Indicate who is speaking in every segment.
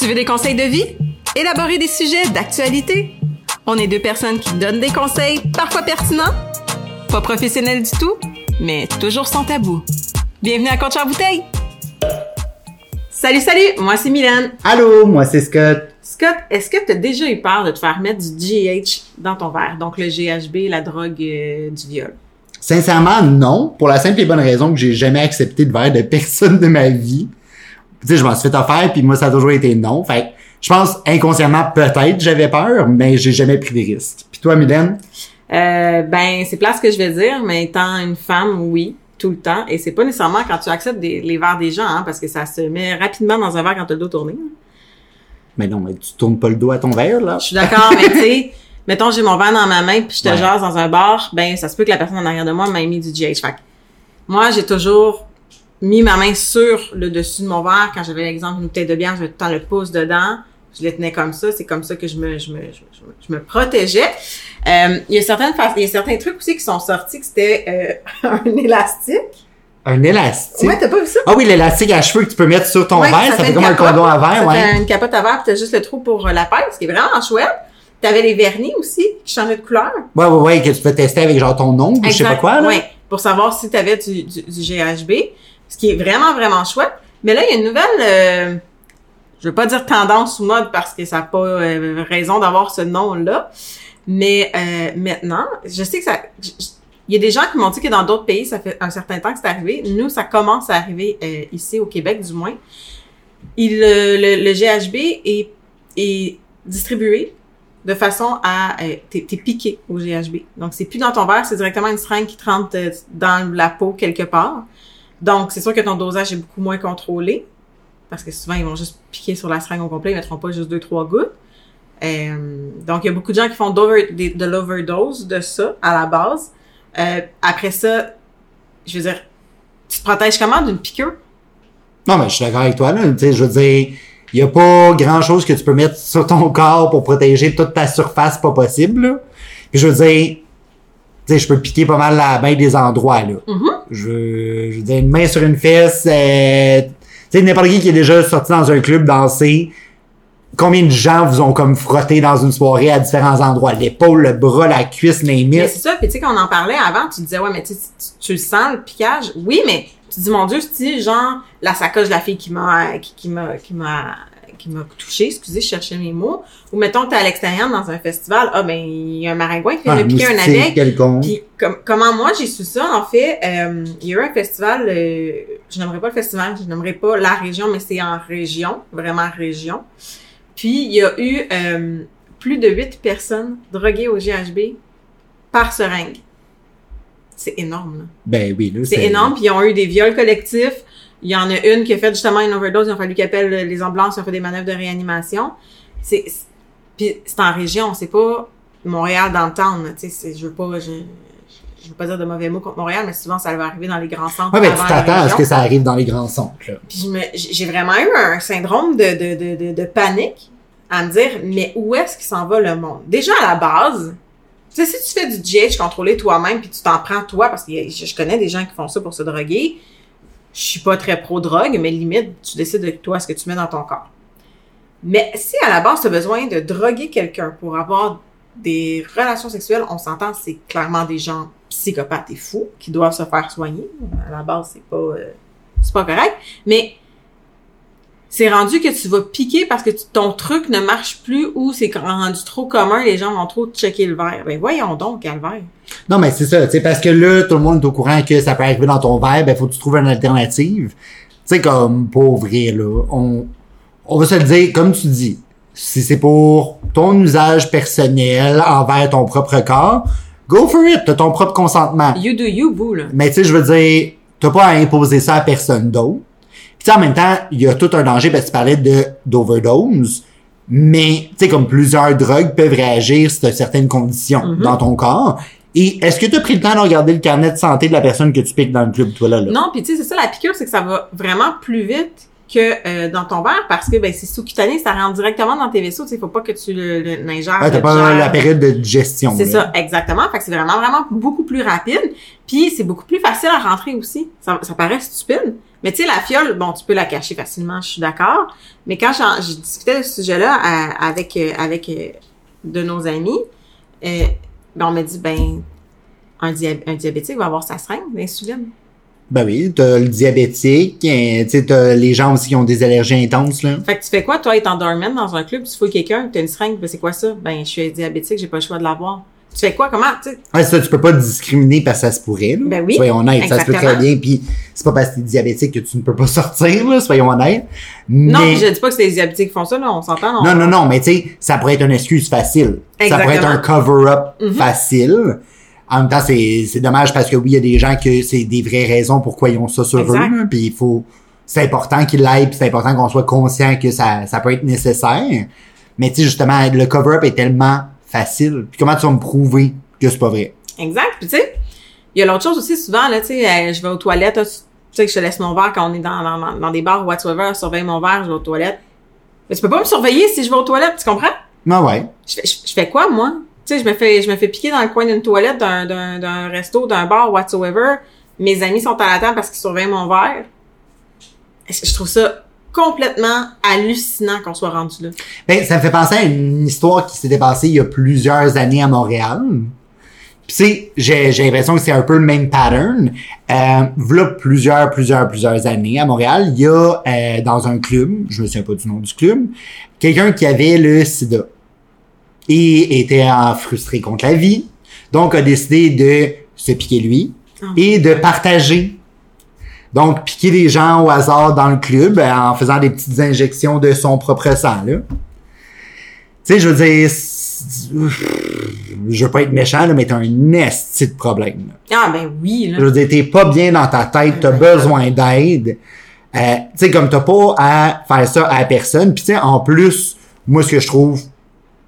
Speaker 1: Tu veux des conseils de vie? Élaborer des sujets d'actualité? On est deux personnes qui donnent des conseils, parfois pertinents, pas professionnels du tout, mais toujours sans tabou. Bienvenue à Compte Bouteille! Salut, salut! Moi, c'est Mylène.
Speaker 2: Allô, moi c'est Scott.
Speaker 1: Scott, est-ce que tu as déjà eu peur de te faire mettre du GH dans ton verre? Donc, le GHB, la drogue euh, du viol.
Speaker 2: Sincèrement, non, pour la simple et bonne raison que j'ai jamais accepté de verre de personne de ma vie. Tu sais, je m'en suis fait offrir, puis moi, ça a toujours été non. Fait que, je pense, inconsciemment, peut-être, j'avais peur, mais j'ai jamais pris de risque. Puis toi, Mylène?
Speaker 1: Euh, ben, c'est place que je vais dire, mais étant une femme, oui, tout le temps. Et c'est pas nécessairement quand tu acceptes des- les verres des gens, hein, parce que ça se met rapidement dans un verre quand t'as le dos tourné.
Speaker 2: Mais non, mais tu tournes pas le dos à ton verre, là.
Speaker 1: Je suis d'accord, mais tu sais, mettons, j'ai mon verre dans ma main puis je te
Speaker 2: Ouais.
Speaker 1: jase dans un bar, ben, ça se peut que la personne en arrière de moi m'ait mis du GH. Fait que moi, j'ai toujours mis ma main sur le dessus de mon verre. Quand j'avais l'exemple d'une bouteille de bière, je mettais le le pouce dedans. Je les tenais comme ça. C'est comme ça que je me, je me, je, me- je me- je me protégeais. Euh, il y a certaines il y a certains trucs aussi qui sont sortis que c'était euh, un élastique.
Speaker 2: Un élastique?
Speaker 1: Ouais, t'as pas vu ça?
Speaker 2: Ah oui, l'élastique à cheveux que tu peux mettre sur ton
Speaker 1: Ouais,
Speaker 2: verre, ça, fait
Speaker 1: une
Speaker 2: comme un condom à verre, ouais.
Speaker 1: une capote à verre, t'as juste le trou pour euh, la pêche, ce qui est vraiment chouette. T'avais les vernis aussi, qui changeaient de couleur.
Speaker 2: Ouais, ouais, ouais, que tu peux tester avec genre ton ongle, ou je sais pas quoi, là.
Speaker 1: ouais, pour savoir si t'avais du, du, du GHB, ce qui est vraiment, vraiment chouette. Mais là, il y a une nouvelle, euh, je veux pas dire tendance ou mode parce que ça n'a pas euh, raison d'avoir ce nom-là. Mais euh, maintenant, je sais que ça... Il y a des gens qui m'ont dit que dans d'autres pays, ça fait un certain temps que c'est arrivé. Nous, ça commence à arriver euh, ici au Québec, du moins. Euh, le, GHB est, distribué de façon à euh, t'es, piqué au GHB. Donc c'est plus dans ton verre, c'est directement une seringue qui te rentre dans la peau quelque part. Donc c'est sûr que ton dosage est beaucoup moins contrôlé parce que souvent ils vont juste piquer sur la seringue au complet, ils mettront pas juste deux trois gouttes. Euh, donc il y a beaucoup de gens qui font de l'overdose de ça à la base. Euh, après ça, je veux dire, tu te protèges comment d'une piqûre?
Speaker 2: Non, mais je suis d'accord avec toi, là. Tu sais, je veux dire, il y a pas grand chose que tu peux mettre sur ton corps pour protéger toute ta surface pas possible, là. Puis je veux dire, tu sais, je peux piquer pas mal la main des endroits, là.
Speaker 1: Mhm.
Speaker 2: Je, je veux dire, une main sur une fesse, euh, tu sais, n'importe qui qui est déjà sorti dans un club danser, combien de gens vous ont comme frotté dans une soirée à différents endroits? L'épaule, le bras, la cuisse, les
Speaker 1: Mais c'est ça, puis tu sais, quand on en parlait avant, tu disais, ouais, mais tu, tu, tu le sens, le piquage. Oui, mais tu dis, mon Dieu, c'est genre la sacoche de la fille qui m'a, qui, qui m'a, qui m'a, qui m'a touché, excusez, je cherchais mes mots. Ou mettons, t'es à l'extérieur dans un festival, ah ben, il y a un maringouin qui vient
Speaker 2: Ah,
Speaker 1: de piquer un
Speaker 2: quelconque.
Speaker 1: Puis com- comment moi j'ai su ça, en fait, euh, il y a eu un festival, euh, je n'aimerais pas le festival, je n'aimerais pas la région, mais c'est en région, vraiment région. Puis il y a eu euh, plus de huit personnes droguées au GHB par seringue. C'est énorme, là.
Speaker 2: Ben oui, là.
Speaker 1: C'est énorme, puis ils ont eu des viols collectifs. Il y en a une qui a fait justement une overdose, il a fallu qu'ils appellent les ambulances, ils ont fait des manœuvres de réanimation. C'est, puis c'est en région, c'est pas Montréal dans le town, tu sais, je veux pas, je, je veux pas dire de mauvais mots contre Montréal, mais souvent ça va arriver dans les grands centres.
Speaker 2: Ouais,
Speaker 1: avant
Speaker 2: tu t'attends à ce que ça arrive dans les grands centres, là.
Speaker 1: Puis j'ai vraiment eu un syndrome de, de, de, de, de panique à me dire, mais où est-ce qu'il s'en va le monde? Déjà à la base, tu sais, si tu fais du GH contrôlé toi-même puis tu t'en prends toi, parce que je connais des gens qui font ça pour se droguer, je suis pas très pro-drogue, mais limite, tu décides de toi ce que tu mets dans ton corps. Mais si à la base, tu as besoin de droguer quelqu'un pour avoir des relations sexuelles, on s'entend, c'est clairement des gens psychopathes et fous qui doivent se faire soigner. À la base, c'est pas, euh, c'est pas correct. Mais c'est rendu que tu vas piquer parce que ton truc ne marche plus ou c'est rendu trop commun, les gens vont trop checker le verre. Ben voyons donc, calvaire.
Speaker 2: Non, mais c'est ça, tu sais, parce que là, tout le monde est au courant que ça peut arriver dans ton verre, ben, faut que tu trouves une alternative. Tu sais, comme, pour vrai, là, on, on va se le dire, comme tu dis, si c'est pour ton usage personnel envers ton propre corps, go for it, t'as ton propre consentement.
Speaker 1: You do you, boo, là.
Speaker 2: Mais tu sais, je veux dire, t'as pas à imposer ça à personne d'autre. Puis tu sais, en même temps, il y a tout un danger, parce que tu parlais de, d'overdose, mais tu sais, comme plusieurs drogues peuvent réagir si t'as certaines conditions
Speaker 1: Mhm.
Speaker 2: dans ton corps. Et est-ce que tu as pris le temps de regarder le carnet de santé de la personne que tu piques dans le club, toi, là? là?
Speaker 1: Non, puis tu sais, c'est ça la piqûre, c'est que ça va vraiment plus vite que euh, dans ton verre parce que ben c'est sous-cutané, ça rentre directement dans tes vaisseaux. Tu sais, faut pas que tu le, le l'ingères,
Speaker 2: Ouais, t'as pas la période de digestion.
Speaker 1: C'est
Speaker 2: là.
Speaker 1: ça, exactement. Fait que c'est vraiment, vraiment beaucoup plus rapide. Puis c'est beaucoup plus facile à rentrer aussi. Ça, ça paraît stupide. Mais tu sais, la fiole, bon, tu peux la cacher facilement, je suis d'accord. Mais quand j'en- j'ai discuté de ce sujet-là à- avec, euh, avec euh, de nos amis, euh, ben, on m'a dit, ben, un, dia- un diabétique va avoir sa seringue d'insuline.
Speaker 2: Ben oui, t'as le diabétique, sais, t'as les gens aussi qui ont des allergies intenses, là.
Speaker 1: Fait que tu fais quoi, toi, étant dormant dans un club, tu fous quelqu'un, t'as une seringue, ben c'est quoi ça? Ben, je suis diabétique, j'ai pas le choix de l'avoir. Tu fais quoi? Comment? Tu sais,
Speaker 2: Ouais, ça, tu peux pas te discriminer parce que ça se pourrait, là.
Speaker 1: Ben oui,
Speaker 2: Soyons honnêtes, ça se peut très
Speaker 1: exactement.
Speaker 2: bien, puis c'est pas parce que t'es diabétique que tu ne peux pas sortir, là, soyons honnêtes. Mais...
Speaker 1: Non, je dis pas que c'est les diabétiques qui font ça, là, on s'entend. on-
Speaker 2: Non, non, non, mais tu sais, ça pourrait être une excuse facile. Ça pourrait être un cover-up
Speaker 1: Mhm.
Speaker 2: facile. En même temps, c'est, c'est dommage parce que oui, il y a des gens que c'est des vraies raisons pourquoi ils ont ça sur
Speaker 1: Exact.
Speaker 2: eux. Puis il faut, c'est important qu'ils l'aillent, puis c'est important qu'on soit conscient que ça, ça peut être nécessaire. Mais tu sais, justement, le cover-up est tellement facile. Puis comment tu vas me prouver que c'est pas vrai?
Speaker 1: Exact. Puis tu sais, il y a l'autre chose aussi souvent là, tu sais, euh, je vais aux toilettes, tu sais que je te laisse mon verre quand on est dans, dans, dans des bars ou whatsoever, surveille mon verre, je vais aux toilettes. Mais tu peux pas me surveiller si je vais aux toilettes, tu comprends?
Speaker 2: Ah ouais.
Speaker 1: Je fais, je, je fais quoi moi? Tu sais, je me fais je me fais piquer dans le coin d'une toilette, d'un d'un d'un resto, d'un bar whatsoever. Mes amis sont à la table parce qu'ils surveillent mon verre. Je trouve ça complètement hallucinant qu'on soit rendu là.
Speaker 2: Ben, ça me fait penser à une histoire qui s'était passée il y a plusieurs années à Montréal. Puis tu sais, j'ai, j'ai l'impression que c'est un peu le même pattern. Euh, v'là plusieurs, plusieurs, plusieurs années à Montréal, il y a euh, dans un club, je me souviens pas du nom du club, quelqu'un qui avait le sida et était frustré contre la vie. Donc a décidé de se piquer lui
Speaker 1: Oh.
Speaker 2: et de partager donc, piquer des gens au hasard dans le club euh, en faisant des petites injections de son propre sang, là. Tu sais, je veux dire, je veux pas être méchant, là, mais t'as un esti de problème. là.
Speaker 1: Ah ben oui là.
Speaker 2: Je veux dire, t'es pas bien dans ta tête, t'as besoin d'aide. Euh, tu sais, comme t'as pas à faire ça à personne. Puis tu sais, en plus, moi, ce que je trouve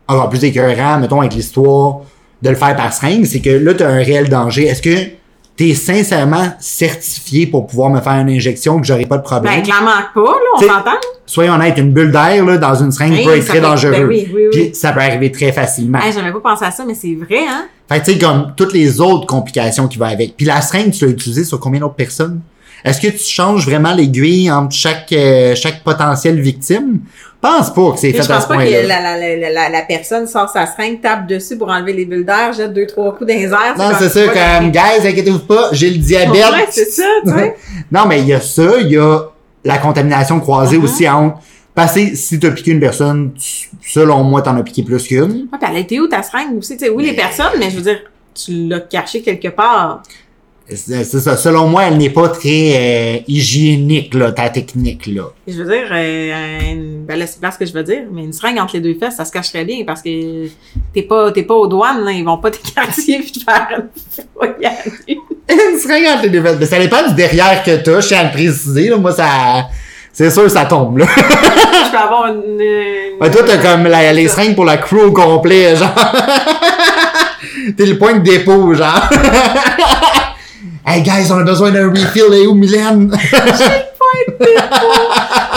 Speaker 2: encore plus écœurant, mettons, avec l'histoire de le faire par seringue, c'est que là, t'as un réel danger. Est-ce que t'es sincèrement certifié pour pouvoir me faire une injection que j'aurai pas de problème?
Speaker 1: Ben clairement pas là, on s'entend.
Speaker 2: Soyons honnêtes, une bulle d'air, là, dans une seringue peut être très dangereux.
Speaker 1: ben oui, oui.
Speaker 2: Puis ça peut arriver très facilement.
Speaker 1: Hey, j'avais pas pensé à ça, mais c'est vrai, hein?
Speaker 2: Fait que tu sais, comme toutes les autres complications qui vont avec. Puis la seringue, tu l'as utilisée sur combien d'autres personnes? Est-ce que tu changes vraiment l'aiguille entre chaque euh, chaque potentielle victime? Pense pas que c'est fait
Speaker 1: je
Speaker 2: à
Speaker 1: pense
Speaker 2: ce
Speaker 1: pas que la, la, la, la, la personne sort sa seringue, tape dessus pour enlever les bulles d'air, jette deux, trois coups dans les airs.
Speaker 2: Non, c'est ça, comme, guys, inquiétez-vous pas, j'ai le diabète.
Speaker 1: Ouais, c'est ça, tu sais.
Speaker 2: non, mais il y a ça, il y a la contamination croisée
Speaker 1: Mhm.
Speaker 2: aussi entre, parce que si t'as piqué une personne, tu- selon moi, t'en as piqué plus qu'une.
Speaker 1: Ouais, puis elle où ta seringue aussi? Tu sais, oui, les personnes, mais je veux dire, tu l'as caché quelque part.
Speaker 2: C'est ça. Selon moi, elle n'est pas très euh, hygiénique, là, ta technique, là.
Speaker 1: Je veux dire, euh, une- ben là, c'est pas ce que je veux dire, mais une seringue entre les deux fesses, ça se cacherait bien parce que t'es pas, t'es pas aux douanes, là, ils vont pas t'écartier puis te faire.
Speaker 2: Une seringue entre les deux fesses. Mais ça dépend du derrière que t'as, je tiens à le préciser, là. Moi, ça, c'est sûr, ça tombe, là.
Speaker 1: je peux avoir une, une-
Speaker 2: Ouais, toi, t'as comme la- les seringues pour la crew au complet, genre. T'es le point de dépôt, genre. Hey, guys, on a besoin d'un refill, et où, Mylène?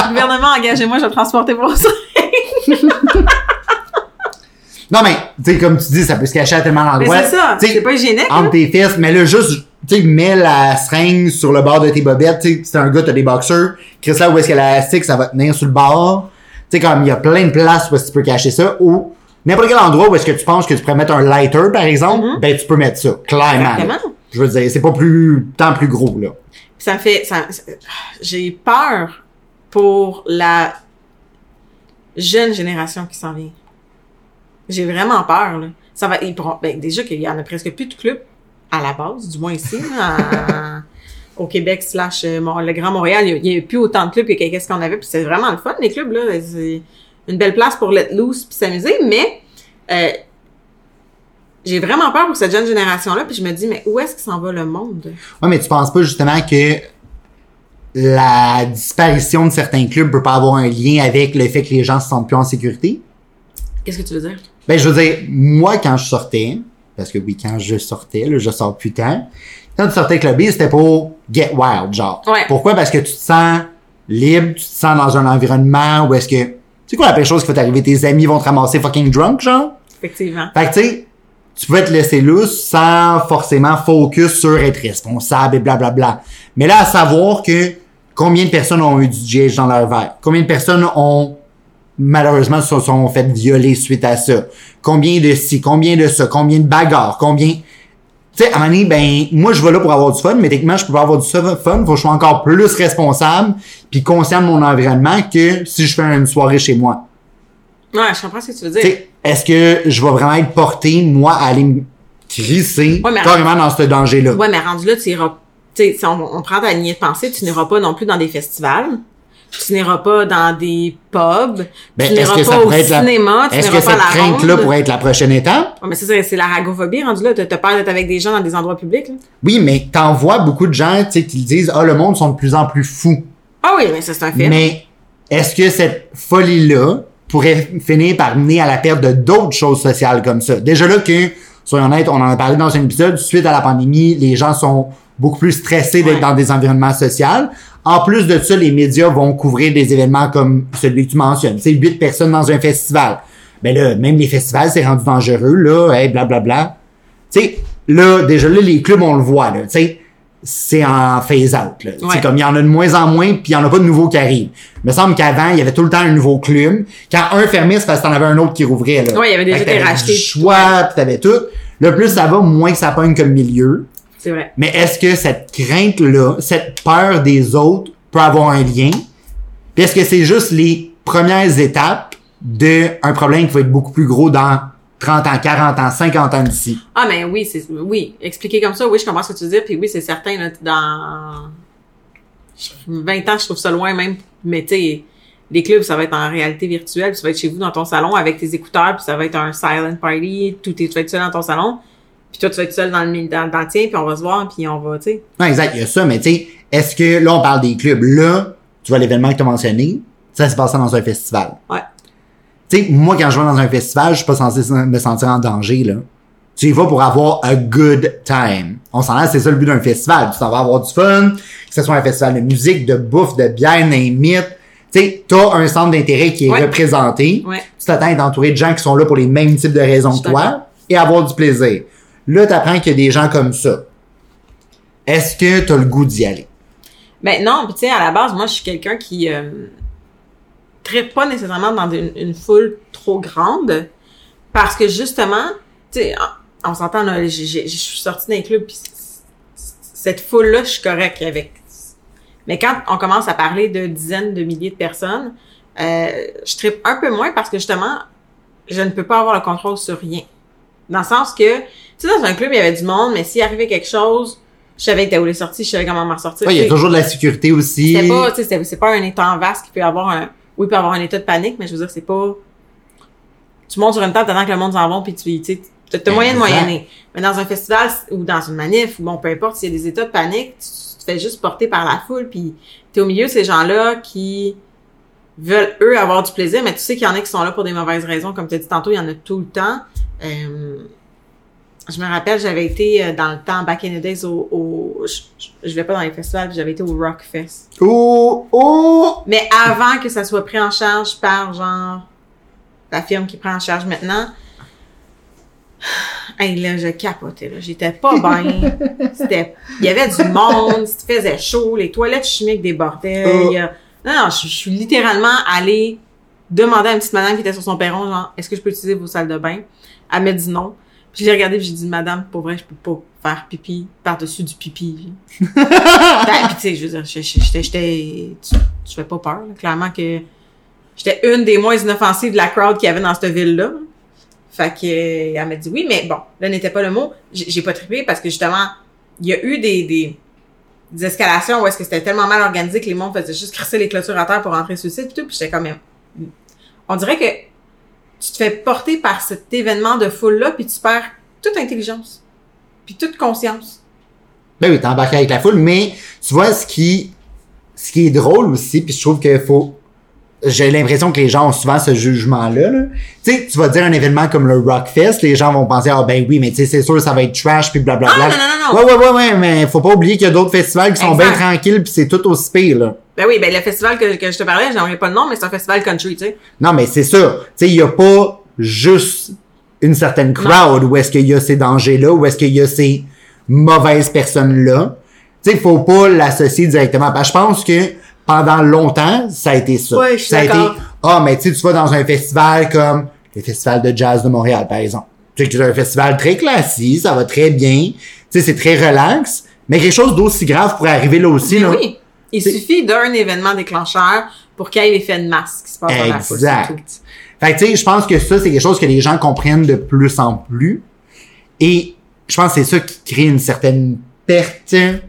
Speaker 1: Gouvernement, engagez-moi, je vais transporter vos seringues.
Speaker 2: non, mais, tu sais, comme tu dis, ça peut se cacher à tellement d'endroits.
Speaker 1: c'est ça, c'est pas hygiénique.
Speaker 2: entre
Speaker 1: là.
Speaker 2: tes fesses, mais là, juste, tu sais, mets la seringue sur le bord de tes bobettes, tu sais, si t'es un gars, t'as des boxers, Chris là où est-ce que l'élastique, ça va tenir sur le bord? Tu sais, comme, il y a plein de places où est-ce que tu peux cacher ça, ou n'importe quel endroit où est-ce que tu penses que tu pourrais mettre un lighter, par exemple,
Speaker 1: Mhm.
Speaker 2: ben, tu peux mettre ça, clairement.
Speaker 1: Exactement.
Speaker 2: Je veux dire, c'est pas plus, tant plus gros, là.
Speaker 1: ça me fait ça, j'ai peur pour la jeune génération qui s'en vient. J'ai vraiment peur là. Ça va ils pourront- ben, déjà qu'il y en a presque plus de clubs à la base, du moins ici là, au Québec slash euh, le Grand Montréal, il y a- il y, a plus autant de clubs que qu'est-ce qu'on avait puis c'est vraiment le fun les clubs là, c'est une belle place pour let loose puis s'amuser mais euh, j'ai vraiment peur pour cette jeune génération là puis je me dis mais où est-ce que s'en va le monde?
Speaker 2: Ouais, mais tu penses pas justement que la disparition de certains clubs peut pas avoir un lien avec le fait que les gens se sentent plus en sécurité?
Speaker 1: Qu'est-ce que tu veux dire?
Speaker 2: Ben, je veux dire, moi, quand je sortais, parce que oui, quand je sortais, là, je sors plus tant, quand tu sortais avec le B, c'était pour get wild, genre.
Speaker 1: Ouais.
Speaker 2: Pourquoi? Parce que tu te sens libre, tu te sens dans un environnement où est-ce que, c'est quoi la pire chose qui va t'arriver? Tes amis vont te ramasser fucking drunk, genre?
Speaker 1: Effectivement.
Speaker 2: Fait que, tu sais, tu pouvais te laisser lousse sans forcément focus sur être responsable et blablabla. Mais là, à savoir que combien de personnes ont eu du GH dans leur verre? Combien de personnes ont malheureusement se sont fait violer suite à ça? Combien de ci, combien de ça, combien de bagarres, combien... Tu sais, à un moment donné, ben, moi, je vais là pour avoir du fun, mais techniquement, je peux pas avoir du fun, faut que je sois encore plus responsable puis conscient de mon environnement que si je fais une soirée chez moi.
Speaker 1: Ouais, je comprends ce que tu veux dire.
Speaker 2: est-ce que je vais vraiment être porté, moi, à aller me crisser
Speaker 1: Ouais,
Speaker 2: carrément dans ce danger-là?
Speaker 1: Ouais, mais rendu là, tu iras. Tu sais, si on, on prend ta lignée de pensée, tu n'iras pas non plus dans des festivals. Tu n'iras pas dans des pubs.
Speaker 2: Ben,
Speaker 1: tu
Speaker 2: est-ce
Speaker 1: n'iras
Speaker 2: que
Speaker 1: pas au
Speaker 2: la-
Speaker 1: cinéma. Tu
Speaker 2: Est-ce
Speaker 1: n'iras
Speaker 2: que
Speaker 1: pas à
Speaker 2: cette
Speaker 1: la
Speaker 2: crainte-là
Speaker 1: ronde.
Speaker 2: pourrait être la prochaine étape?
Speaker 1: Ouais, mais ça, c'est c'est la ragophobie, rendu là. T'as peur d'être avec des gens dans des endroits publics, là?
Speaker 2: Oui, mais t'en vois beaucoup de gens, qui disent, ah, le monde sont de plus en plus fous.
Speaker 1: Ah oui, mais ça, c'est un fait.
Speaker 2: Mais est-ce que cette folie-là pourrait finir par mener à la perte de d'autres choses sociales comme ça? Déjà là que, soyons honnêtes, on en a parlé dans un épisode, suite à la pandémie, les gens sont beaucoup plus stressés d'être
Speaker 1: Ouais.
Speaker 2: dans des environnements sociaux. En plus de ça, les médias vont couvrir des événements comme celui que tu mentionnes. C'est huit personnes dans un festival. Mais là, même les festivals, c'est rendu dangereux, là, hey, blablabla. Tu sais, là, déjà là, les clubs, on le voit, là, tu sais, c'est en phase-out. C'est
Speaker 1: Ouais.
Speaker 2: comme, il y en a de moins en moins, puis il y en a pas de nouveaux qui arrivent. Il me semble qu'avant, il y avait tout le temps un nouveau club. Quand un fermait, c'est parce que t'en avais un autre qui rouvrait, là.
Speaker 1: Ouais, il y avait déjà été
Speaker 2: t'avais
Speaker 1: racheté.
Speaker 2: choix, puis t'avais tout. Le plus ça va, moins que ça pogne comme milieu.
Speaker 1: C'est vrai.
Speaker 2: Mais est-ce que cette crainte-là, cette peur des autres peut avoir un lien? Puis est-ce que c'est juste les premières étapes d'un problème qui va être beaucoup plus gros dans 30 ans, 40 ans, 50 ans d'ici?
Speaker 1: Ah, mais oui, c'est, oui. Expliquer comme ça, oui, je comprends ce que tu dire. Puis oui, c'est certain, là, dans 20 ans, je trouve ça loin même. Mais tu sais, les clubs, ça va être en réalité virtuelle. puis ça va être chez vous dans ton salon avec tes écouteurs. Puis ça va être un silent party. Tout est, tu vas être seul dans ton salon. Puis toi, tu vas être seul dans le, dans, dans le tien. Puis on va se voir. Puis on va, tu sais.
Speaker 2: Non, exact, il y a ça, mais tu sais, est-ce que là, on parle des clubs. Là, tu vois l'événement que tu as mentionné, ça s'est passé dans un festival.
Speaker 1: Ouais.
Speaker 2: Tu sais, moi, quand je vais dans un festival, je suis pas censé me sentir en danger, là. Tu y vas pour avoir a good time. On s'en c'est ça le but d'un festival. Tu t'en vas avoir du fun, que ce soit un festival de musique, de bouffe, de bière, it. Tu sais, t'as un centre d'intérêt qui est
Speaker 1: Ouais.
Speaker 2: représenté.
Speaker 1: Ouais.
Speaker 2: Tu t'attends à être entouré de gens qui sont là pour les mêmes types de raisons que toi et avoir du plaisir. Là, t'apprends qu'il y a des gens comme ça. Est-ce que t'as le goût d'y aller?
Speaker 1: Ben non, tu sais, à la base, moi, je suis quelqu'un qui euh, traite pas nécessairement dans une, une foule trop grande parce que justement, tu sais, on, on s'entend, là, je suis sortie d'un club puis cette foule-là, je suis correcte avec. Mais quand on commence à parler de dizaines de milliers de personnes, euh, je tripe un peu moins parce que justement, je ne peux pas avoir le contrôle sur rien. Dans le sens que, tu sais, dans un club, il y avait du monde, mais s'il arrivait quelque chose, je savais que où les sorties, je savais comment m'en.
Speaker 2: Ouais, il y a toujours de la sécurité aussi.
Speaker 1: c'est pas, c'est- pas un état vaste qui peut avoir un, oui, il peut avoir un état de panique, mais je veux dire, c'est pas, tu montes sur une table, t'attends que le monde s'en va, puis tu, tu sais, t'as t'as moyen de moyenner. Mais dans un festival ou dans une manif, ou bon, peu importe, s'il y a des états de panique, tu, tu te fais juste porter par la foule, puis t'es au milieu de ces gens-là qui veulent, eux, avoir du plaisir, mais tu sais qu'il y en a qui sont là pour des mauvaises raisons. Comme tu as dit tantôt, il y en a tout le temps. Euh, je me rappelle, j'avais été euh, dans le temps, back in the days, au, au je, je- vais pas dans les festivals, j'avais été au Rockfest.
Speaker 2: Oh, oh!
Speaker 1: Mais avant que ça soit pris en charge par, genre, la firme qui prend en charge maintenant, hey, là, je capotais, là. J'étais pas bien. C'était, il y avait du monde, il faisait chaud, les toilettes chimiques débordaient.
Speaker 2: Oh.
Speaker 1: il y a- Non, non, je, je suis littéralement allée demander à une petite madame qui était sur son perron, genre, est-ce que je peux utiliser vos salles de bain? Elle m'a dit non. Puis je l'ai regardée puis j'ai dit, madame, pour vrai, je peux pas faire pipi par-dessus du pipi. ben, puis tu sais, je veux dire, j'étais, j'étais, tu, tu fais pas peur, là. Clairement que j'étais une des moins inoffensives de la crowd qu'il y avait dans cette ville-là. Fait que, euh, elle m'a dit oui, mais bon, là n'était pas le mot. J'ai j'ai pas trippé parce que justement, il y a eu des, des, des escalations où est-ce que c'était tellement mal organisé que les mondes faisaient juste crisser les clôtures à terre pour rentrer sur le site pis tout, puis j'étais quand même. On dirait que tu te fais porter par cet événement de foule-là, puis tu perds toute intelligence, puis toute conscience.
Speaker 2: Ben oui, t'es embarqué avec la foule, mais tu vois, ce qui, ce qui est drôle aussi, puis je trouve qu'il faut j'ai l'impression que les gens ont souvent ce jugement-là. là. Tu sais, tu vas dire un événement comme le Rockfest, les gens vont penser, ah ben oui, mais tu sais, c'est sûr, ça va être trash, puis blablabla.
Speaker 1: Ah, non, non, non,
Speaker 2: Ouais, ouais, ouais, ouais, mais faut pas oublier qu'il y a d'autres festivals qui sont
Speaker 1: Exact.
Speaker 2: bien tranquilles, puis c'est tout aussi pire, là.
Speaker 1: Ben oui, ben le festival que, que je te parlais, j'aimerais pas le nom, mais c'est un festival country, tu sais.
Speaker 2: Non, mais c'est ça. Tu sais, il y a pas juste une certaine crowd où est-ce qu'il y a ces dangers-là, où est-ce qu'il y a ces mauvaises personnes-là. Tu sais, faut pas l'associer directement. Que je pense que pendant longtemps, ça a été ça.
Speaker 1: Ouais, je
Speaker 2: ça a été, ah, mais tu sais, tu vas dans un festival comme le Festival de jazz de Montréal, par exemple. Tu sais, c'est un festival très classique, ça va très bien. Tu sais, c'est très relax. Mais quelque chose d'aussi grave pourrait arriver là aussi,
Speaker 1: Mais
Speaker 2: là.
Speaker 1: oui. Il suffit d'un événement déclencheur pour qu'il y ait l'effet de masse qui se passe dans la foule.
Speaker 2: Exact.
Speaker 1: tout.
Speaker 2: Fait que, tu sais, je pense que ça, c'est quelque chose que les gens comprennent de plus en plus. Et je pense que c'est ça qui crée une certaine perte, sais,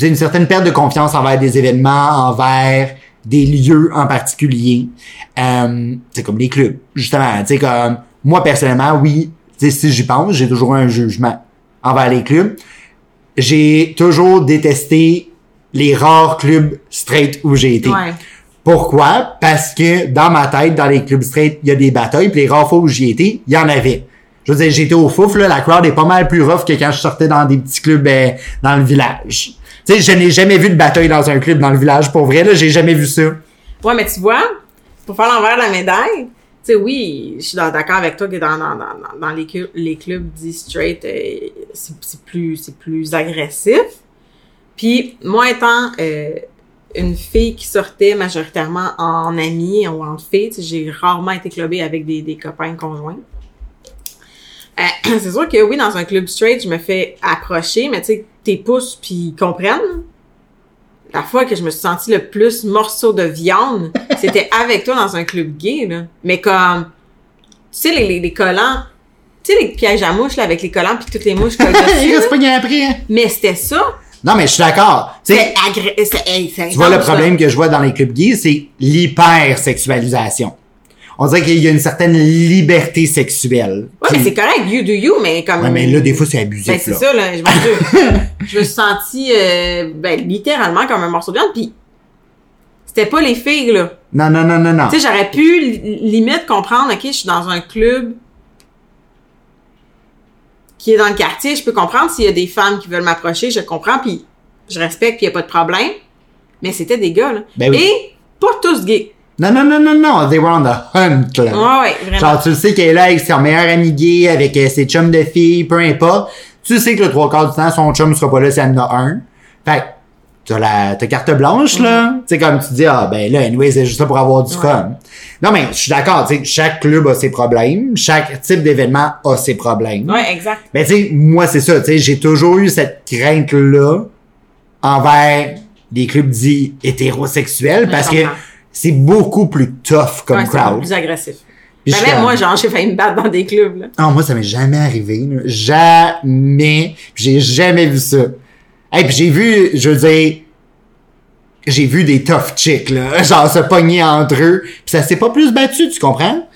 Speaker 2: une certaine perte de confiance envers des événements, envers des lieux en particulier. Euh, c'est comme les clubs, justement. Tu sais, comme, moi, personnellement, oui, si j'y pense, j'ai toujours un jugement envers les clubs. J'ai toujours détesté les rares clubs straight où j'ai été.
Speaker 1: Ouais.
Speaker 2: Pourquoi? Parce que dans ma tête, dans les clubs straight, il y a des batailles, puis les rares fois où j'y étais, il y en avait. Je veux dire, j'étais au fouf, là, la crowd est pas mal plus rough que quand je sortais dans des petits clubs euh, dans le village. Tu sais, je n'ai jamais vu de bataille dans un club dans le village, pour vrai, là, j'ai jamais vu ça.
Speaker 1: Ouais, mais tu vois, pour faire l'envers de la médaille, tu oui, je suis d'accord avec toi que dans, dans, les, clubs, les clubs dits straight, euh, c'est plus, plus agressif. Puis, moi étant euh, une fille qui sortait majoritairement en amie ou en sais, j'ai rarement été clubée avec des, des copains conjoints. Euh, c'est sûr que oui, dans un club straight, je me fais approcher, mais tu sais, tes pouces puis ils comprennent. La fois que je me suis sentie le plus morceau de viande, c'était avec toi dans un club gay, là. Mais comme, tu sais, les, les, les collants, tu sais, les pièges à mouches, là, avec les collants puis toutes les mouches collent dessus,
Speaker 2: Il
Speaker 1: là.
Speaker 2: reste pas bien après. hein.
Speaker 1: Mais c'était ça.
Speaker 2: Non, mais je suis d'accord.
Speaker 1: C'est agré... hey,
Speaker 2: tu vois le problème que je vois dans les clubs gays, c'est l'hypersexualisation. On dirait qu'il y a une certaine liberté sexuelle.
Speaker 1: Ouais, mais c'est correct, you do you, mais comme...
Speaker 2: Ouais, mais là, des fois, c'est abusif,
Speaker 1: Ben, c'est ça, là. Je, Dieu. je me suis sentie, euh, ben, littéralement comme un morceau de viande, puis c'était pas les filles, là.
Speaker 2: Non, non, non, non, non.
Speaker 1: Tu sais, j'aurais pu li- limite comprendre, OK, je suis dans un club qui est dans le quartier, je peux comprendre s'il y a des femmes qui veulent m'approcher, je comprends, puis je respecte, puis il y a pas de problème. Mais c'était des gars, là.
Speaker 2: Ben oui.
Speaker 1: Et pas tous gays.
Speaker 2: Non, non, non, non, non. They were on the hunt, là.
Speaker 1: Ouais, ouais, vraiment.
Speaker 2: Genre, tu le sais qu'elle est là avec son meilleur ami gay, avec euh, ses chums de filles, peu importe. Tu sais que le trois quarts du temps, son chum sera pas là s'il y en a un. Fait t'as la, t'as carte blanche, là. Tu sais, comme tu dis, ah, ben là, anyway, c'est juste ça pour avoir du
Speaker 1: Ouais.
Speaker 2: fun. Non, mais je suis d'accord, tu sais, chaque club a ses problèmes, chaque type d'événement a ses problèmes.
Speaker 1: Ouais, exact.
Speaker 2: Mais tu sais, moi, c'est ça, tu sais, j'ai toujours eu cette crainte-là envers des clubs dits hétérosexuels parce que. C'est beaucoup plus tough comme
Speaker 1: ouais, c'est
Speaker 2: crowd.
Speaker 1: plus agressif. Ben, même moi, genre, j'ai failli me battre dans des clubs, là.
Speaker 2: Ah, moi, ça m'est jamais arrivé. là. Jamais. J'ai jamais vu ça. Et puis j'ai vu, je veux dire, j'ai vu des tough chicks, là, genre se pogner entre eux. Puis ça s'est pas plus battu, tu comprends?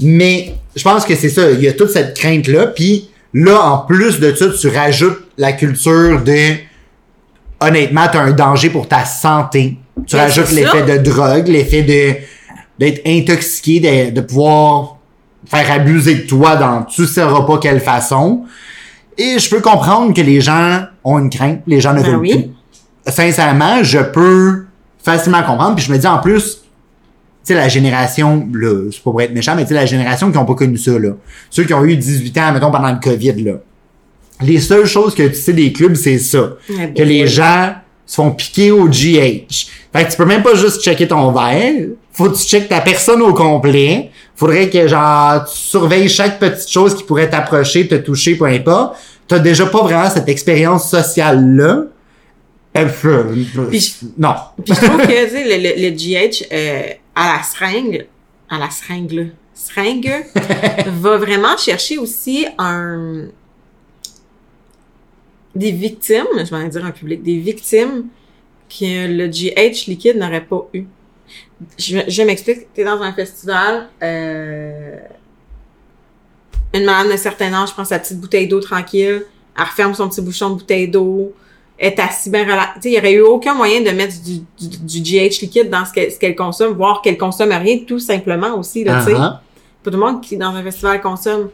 Speaker 2: Mais je pense que c'est ça. Il y a toute cette crainte-là. Puis là, en plus de ça, tu rajoutes la culture de honnêtement, t'as un danger pour ta santé. Tu
Speaker 1: Ben,
Speaker 2: rajoutes l'effet de drogue, l'effet de d'être intoxiqué, de, de pouvoir faire abuser de toi dans tu sauras pas quelle façon. Et je peux comprendre que les gens ont une crainte, les gens ne
Speaker 1: Ben
Speaker 2: veulent
Speaker 1: oui.
Speaker 2: plus. Sincèrement, je peux facilement comprendre. Puis je me dis en plus, tu sais, la génération, là, c'est pas pour être méchant, mais tu sais, la génération qui ont pas connu ça, là. Ceux qui ont eu 18 ans, mettons, pendant le COVID, là. Les seules choses que tu sais des clubs, c'est ça. Que les
Speaker 1: ouais.
Speaker 2: gens se font piquer au GH. Fait que tu peux même pas juste checker ton verre. Faut que tu checkes ta personne au complet. Faudrait que, genre, tu surveilles chaque petite chose qui pourrait t'approcher, te toucher, peu importe. T'as déjà pas vraiment cette expérience sociale-là. Euh, euh,
Speaker 1: Puis je-
Speaker 2: non.
Speaker 1: Puis je trouve que, tu sais, le, le, le GH, euh, à la seringue, à la seringue, là, seringue, va vraiment chercher aussi un, des victimes, je vais dire un public, des victimes que le GH liquide n'aurait pas eu. Je, je m'explique, t'es dans un festival, euh, une madame d'un certain âge prend sa petite bouteille d'eau tranquille, elle referme son petit bouchon de bouteille d'eau, est assis bien rela- Tu sais, il y aurait eu aucun moyen de mettre du, du, du GH liquide dans ce qu'elle, consomme, voire qu'elle consomme rien, tout simplement aussi, là, tu sais.
Speaker 2: Uh-huh.
Speaker 1: Pas tout le monde qui, dans un festival, consomme.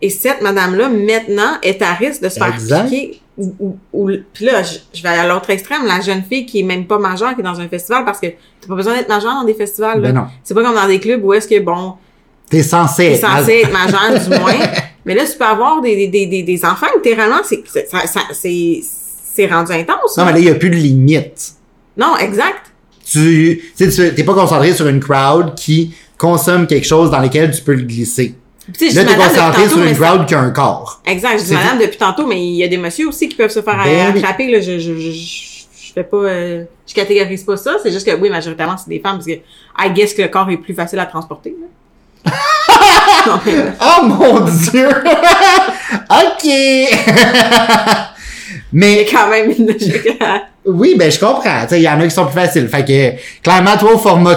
Speaker 1: Et cette madame-là, maintenant, est à risque de se faire
Speaker 2: Exact.
Speaker 1: piquer. Ou, ou, ou- puis là, je, je vais à l'autre extrême, la jeune fille qui est même pas majeure, qui est dans un festival, parce que t'as pas besoin d'être majeure dans des festivals. là.
Speaker 2: Ben non.
Speaker 1: C'est pas comme dans des clubs où est-ce que, bon,
Speaker 2: T'es censé
Speaker 1: t'es
Speaker 2: être.
Speaker 1: censé être majeur du moins. Mais là, tu peux avoir des, des, des, des enfants, littéralement, c'est, rendu intense.
Speaker 2: Non, mais là, il n'y a plus de limite.
Speaker 1: Non, exact.
Speaker 2: Tu, tu- t'es pas concentré sur une crowd qui consomme quelque chose dans lequel tu peux le glisser.
Speaker 1: Tu sais, je
Speaker 2: Là, t'es concentré sur une crowd qui a un corps.
Speaker 1: Exact, je dis madame depuis tantôt, mais il y a des messieurs aussi qui peuvent se faire
Speaker 2: Ben oui.
Speaker 1: attraper. Là, je, je, je, je, fais pas, euh, je catégorise pas ça. C'est juste que oui, majoritairement c'est des femmes parce que I guess que le corps est plus facile à transporter. Là. Non, mais, euh,
Speaker 2: Oh mon dieu! ok! Mais
Speaker 1: quand même une logique. à-
Speaker 2: oui, ben je comprends. Il y en a qui sont plus faciles. Fait que clairement, toi, au format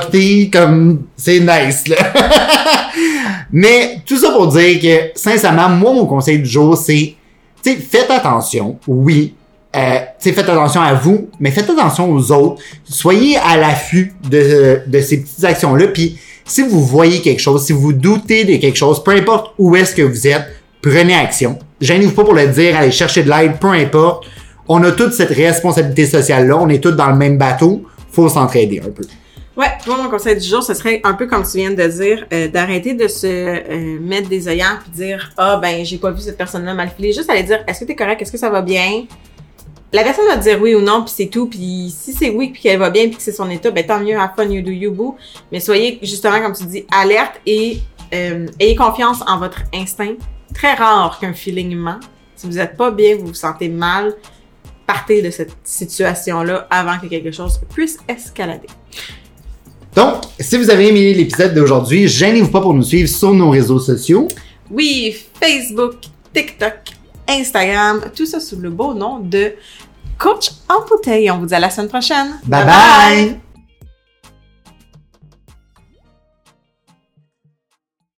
Speaker 2: comme c'est nice, là. Mais tout ça pour dire que, sincèrement, moi, mon conseil du jour, c'est, sais, faites attention, oui. Euh, faites attention à vous, mais faites attention aux autres. Soyez à l'affût de, de ces petites actions-là. Puis, si vous voyez quelque chose, si vous doutez de quelque chose, peu importe où est-ce que vous êtes, prenez action. Gênez-vous pas pour le dire, allez chercher de l'aide, peu importe. On a toute cette responsabilité sociale-là, on est tous dans le même bateau, faut s'entraider un peu.
Speaker 1: Ouais, moi, mon conseil du jour, ce serait un peu comme tu viens de dire, euh, d'arrêter de se euh, mettre des œillères puis dire ah ben j'ai pas vu cette personne-là mal filer. Juste aller dire est-ce que t'es correct, est-ce que ça va bien. La personne va te dire oui ou non puis c'est tout. Puis si c'est oui puis qu'elle va bien puis que c'est son état, ben tant mieux, have fun, you do you boo. Mais soyez justement comme tu dis alerte et euh, ayez confiance en votre instinct. Très rare qu'un feeling ment. Si vous êtes pas bien, vous vous sentez mal, partez de cette situation-là avant que quelque chose puisse escalader.
Speaker 2: Donc, si vous avez aimé l'épisode d'aujourd'hui, gênez-vous pas pour nous suivre sur nos réseaux sociaux.
Speaker 1: Oui, Facebook, TikTok, Instagram, tout ça sous le beau nom de Coach en bouteille. On vous dit à la semaine prochaine.
Speaker 2: bye. bye.